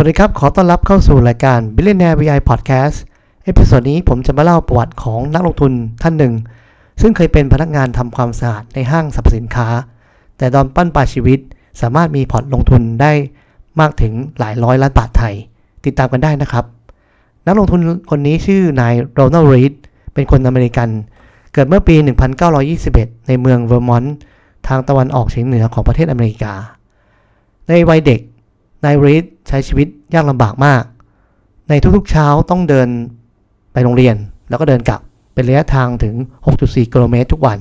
สวัสดีครับ ขอต้อนรับเข้าสู่รายการ Billionaire VI Podcast episode นี้ผมจะมาเล่าประวัติของนักลงทุนท่านหนึ่ง ซึ่งเคยเป็นพนักงานทำความสะอาดในห้างสรรพสินค้า แต่ตอนบั้นปลายชีวิต สามารถมีพอร์ตลงทุนได้มากถึงหลายร้อยล้านบาทไทย ติดตามกันได้นะครับ นักลงทุนคนนี้ชื่อนายโรนัลด์รีดเป็นคนอเมริกัน เกิดเมื่อปี 1921 ในเมืองเวอร์มอนต์ทางตะวันออกเฉียงเหนือของประเทศอเมริกา ในวัยเด็ก นายรีดใช้ชีวิตยากลำบากมาก ในทุกๆเช้าต้องเดินไปโรงเรียน แล้วก็เดินกลับเป็นระยะทางถึง 6.4 กิโลเมตรทุกวัน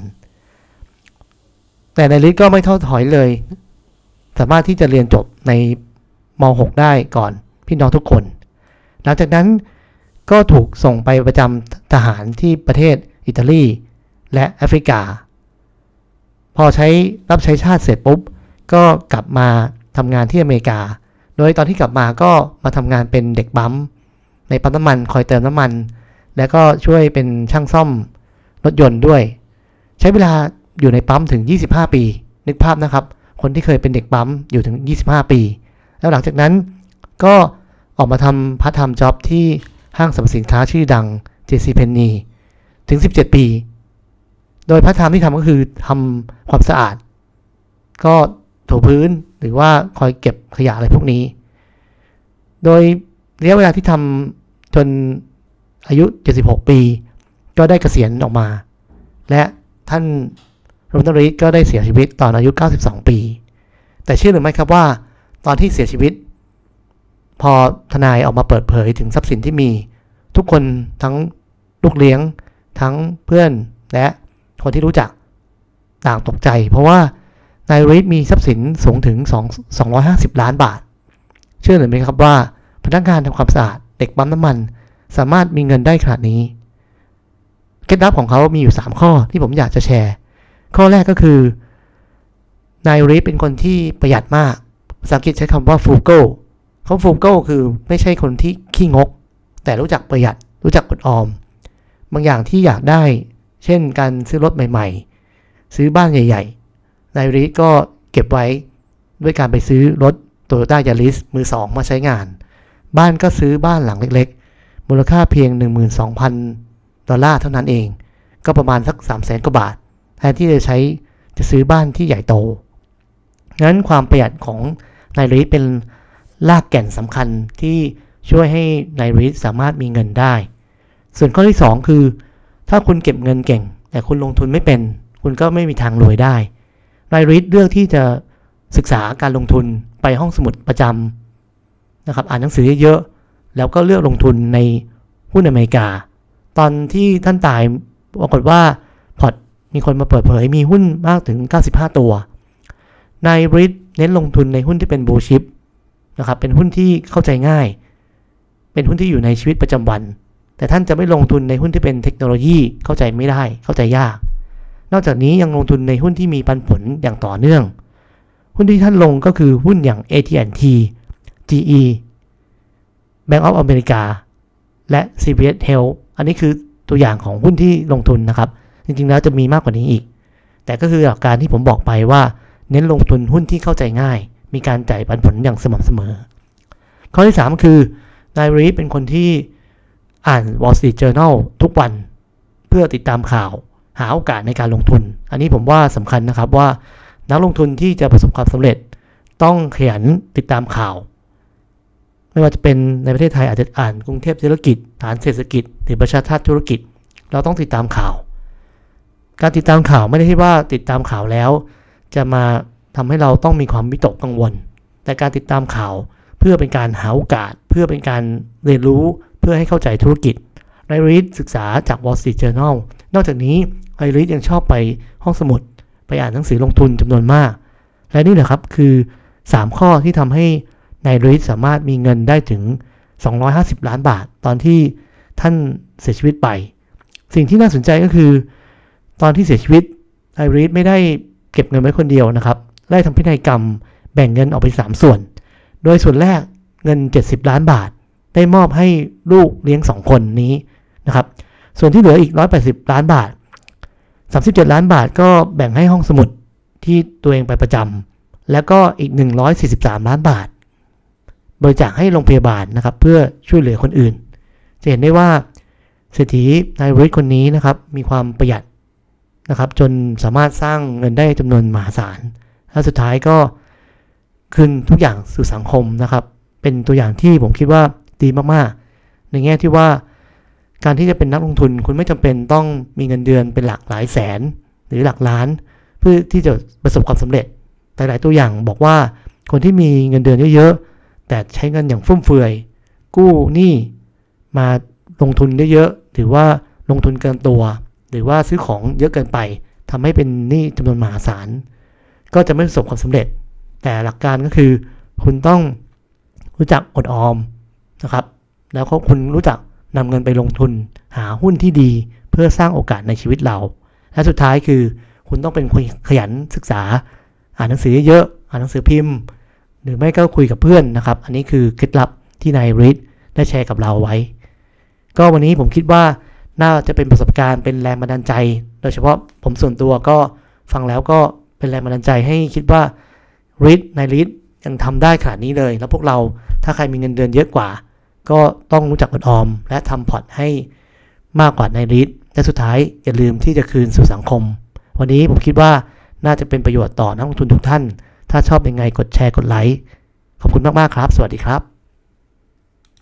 แต่นายรีดก็ไม่ท้อถอยเลย สามารถที่จะเรียนจบในม .6 ได้ก่อนพี่น้องทุกคน หลังจากนั้นก็ถูกส่งไปประจำทหารที่ประเทศอิตาลีและแอฟริกา พอใช้รับใช้ชาติเสร็จปุ๊บ ก็กลับมาทำงานที่อเมริกา โดยตอนที่กลับมาก็มาทำงานเป็นเด็กปั๊มในปั๊มน้ำมันคอยเติมน้ำมัน แล้วก็ช่วยเป็นช่างซ่อมรถยนต์ด้วย ใช้เวลาอยู่ในปั๊มถึง 25 ปี นึกภาพนะครับ คนที่เคยเป็นเด็กปั๊มอยู่ถึง 25 ปี แล้วหลังจากนั้นก็ออกมาทำ part-time job ที่ห้างสรรพสินค้าชื่อดัง JC Penney ถึง 17 ปี โดยพาร์ทไทม์ที่ทำก็คือทำความสะอาด ก็ถูพื้น หรือว่าคอยเก็บขยะอะไรพวกนี้ โดยระยะเวลาที่ทำจนอายุ 76 ปี ก็ได้เกษียณออกมา และท่านโรนัลด์รีดก็ได้เสียชีวิตตอนอายุ 92 ปี แต่เชื่อหรือไม่ครับว่า ตอนที่เสียชีวิต พอทนายออกมาเปิดเผยถึงทรัพย์สินที่มี ทุกคนทั้งลูกเลี้ยง ทั้งเพื่อนและคนที่รู้จักต่างตกใจ เพราะว่า นายรีดมีทรัพย์สินสูงถึง 2 250 ล้านบาท เชื่อหรือไม่ครับว่า พนักงานทำความสะอาดเด็กปั๊มน้ำมัน สามารถมีเงินได้ขนาดนี้ เคล็ดลับของเขามีอยู่ 3 ข้อที่ผมอยากจะแชร์ ข้อแรกก็คือนายรีดเป็นคนที่ประหยัดมากภาษาอังกฤษใช้คำว่า frugal เขา frugal คือไม่ใช่คนที่ขี้งก แต่รู้จักประหยัดรู้จักอดออม บางอย่างที่อยากได้ เช่นการซื้อรถใหม่ ๆ ซื้อบ้านใหญ่ ๆ นายรีดก็เก็บไว้ด้วยการไปซื้อรถ Toyota Yaris มือสองมาใช้งาน บ้านก็ซื้อบ้านหลังเล็กๆ มูลค่าเพียง 12,000 ดอลลาร์เท่านั้นเอง ก็ประมาณสัก 3 0 0แสนกว่าบาท แทนที่จะใช้จะซื้อบ้านที่ใหญ่โต งั้นความประหยัดของนายรีดเป็นรากแก่นสำคัญที่ช่วยให้นายรีดสามารถมีเงินได้ ส่วนข้อที่ 2 คือ ถ้าคุณเก็บเงินเก่ง แต่คุณลงทุนไม่เป็น คุณก็ไม่มีทางรวยได้ นายรีดเลือกที่จะศึกษาการลงทุนไปห้องสมุดประจำนะครับ อ่านหนังสือเยอะๆ แล้วก็เลือกลงทุนในหุ้นอเมริกา ตอนที่ท่านตายปรากฏว่าพอร์ตมีคนมาเปิดเผยมีหุ้นมากถึง 95 ตัวนายริดเน้นลงทุนในหุ้นที่เป็นบูชิปนะครับเป็นหุ้นที่เข้าใจง่าย เป็นหุ้นที่อยู่ในชีวิตประจำวัน แต่ท่านจะไม่ลงทุนในหุ้นที่เป็นเทคโนโลยีเข้าใจไม่ได้เข้าใจยาก นอกจากนี้ยังลงทุนในหุ้นที่มีปันผลอย่างต่อเนื่อง หุ้นที่ท่านลงก็คือหุ้นอย่าง AT&T GE Bank of America และ CVS Health อันนี้คือตัวอย่างของหุ้นที่ลงทุนนะครับ จริงๆแล้วจะมีมากกว่านี้อีก แต่ก็คือหลักการที่ผมบอกไปว่า เน้นลงทุนหุ้นที่เข้าใจง่าย มีการจ่ายปันผลอย่างสม่ำเสมอ ข้อที่ 3 คือนายรีเป็นคนที่อ่าน Wall Street Journal ทุกวัน เพื่อติดตามข่าว หาโอกาสในการลงทุน อันนี้ผมว่าสำคัญนะครับว่านักลงทุนที่จะประสบความสำเร็จ ต้องขยันติดตามข่าว ไม่ว่าจะเป็นในประเทศไทยอาจจะอ่านกรุงเทพธุรกิจ ฐานเศรษฐกิจ หรือประชาชาติธุรกิจ เราต้องติดตามข่าว การติดตามข่าวไม่ได้ที่ว่าติดตามข่าวแล้ว จะมาทำให้เราต้องมีความวิตกกังวล แต่การติดตามข่าวเพื่อเป็นการหาโอกาส เพื่อเป็นการเรียนรู้เพื่อให้เข้าใจธุรกิจไนรีดศึกษาจาก Wall Street Journal นอกจากนี้ ไนรีดยังชอบไปห้องสมุด ไปอ่านหนังสือลงทุนจำนวนมาก และนี่แหละครับคือ 3 ข้อที่ทำให้นายรีดสามารถมีเงินได้ถึง 250 ล้านบาท ตอนที่ท่านเสียชีวิตไป สิ่งที่น่าสนใจก็คือ ตอนที่เสียชีวิตนายรีดไม่ได้เก็บเงินไว้คนเดียวนะครับได้ทำพินัยกรรมแบ่งเงินออกเป็น3ส่วน โดยส่วนแรกเงิน 70 ล้านบาท ได้มอบให้ลูกเลี้ยง 2 คนนี้นะครับ ส่วนที่เหลืออีก 180 ล้านบาท 37 ล้านบาทก็แบ่งให้ห้องสมุดที่ตัวเองไปประจำแล้วก็อีก 143 ล้านบาท บริจาคให้โรงพยาบาลนะครับ เพื่อช่วยเหลือคนอื่น จะเห็นได้ว่าเศรษฐีนายริทคนนี้นะครับมีความประหยัดนะครับจนสามารถสร้างเงินได้จำนวนมหาศาล และสุดท้ายก็คืนทุกอย่างสู่สังคมนะครับ เป็นตัวอย่างที่ผมคิดว่าดีมากๆ ในแง่ที่ว่า การที่จะเป็นนักลงทุนคุณไม่จำเป็นต้องมีเงินเดือนเป็นหลักหลายแสน หรือหลักล้าน เพื่อที่จะประสบความสำเร็จแต่หลายตัวอย่างบอกว่าคนที่มีเงินเดือนเยอะ ๆ แต่ใช้เงินอย่างฟุ่มเฟือย กู้หนี้มาลงทุนเยอะ ๆ หรือว่าลงทุนเกินตัว หรือว่าซื้อของเยอะเกินไปทำให้เป็นหนี้จำนวนมหาศาล ก็จะไม่ประสบความสำเร็จ แต่หลักการก็คือ คุณต้องรู้จักอดออมนะครับ แล้วก็คุณรู้จัก นำเงินไปลงทุนหาหุ้นที่ดี เพื่อสร้างโอกาสในชีวิตเรา และสุดท้ายคือ คุณต้องเป็นคนขยันศึกษา อ่านหนังสือเยอะๆอ่านหนังสือพิมพ์ หรือไม่ก็คุยกับเพื่อนนะครับ อันนี้คือเคล็ดลับที่นายริดได้แชร์กับเราไว้ ก็วันนี้ผมคิดว่าน่าจะเป็นประสบการณ์เป็นแรงบันดาลใจ โดยเฉพาะผมส่วนตัวก็ฟังแล้วก็เป็นแรงบันดาลใจให้คิดว่าริดนายริดยังทำได้ขนาดนี้เลย แล้วพวกเราถ้าใครมีเงินเดือนเยอะกว่า ก็ต้องรู้จักอดออม และทำพอร์ตให้มากกว่าในริทและสุดท้ายอย่าลืมที่จะคืนสู่สังคม วันนี้ผมคิดว่าน่าจะเป็นประโยชน์ต่อนักลงทุนทุกท่าน ถ้าชอบยังไงกดแชร์กดไลค์ขอบคุณมาก ๆ ครับ สวัสดีครับ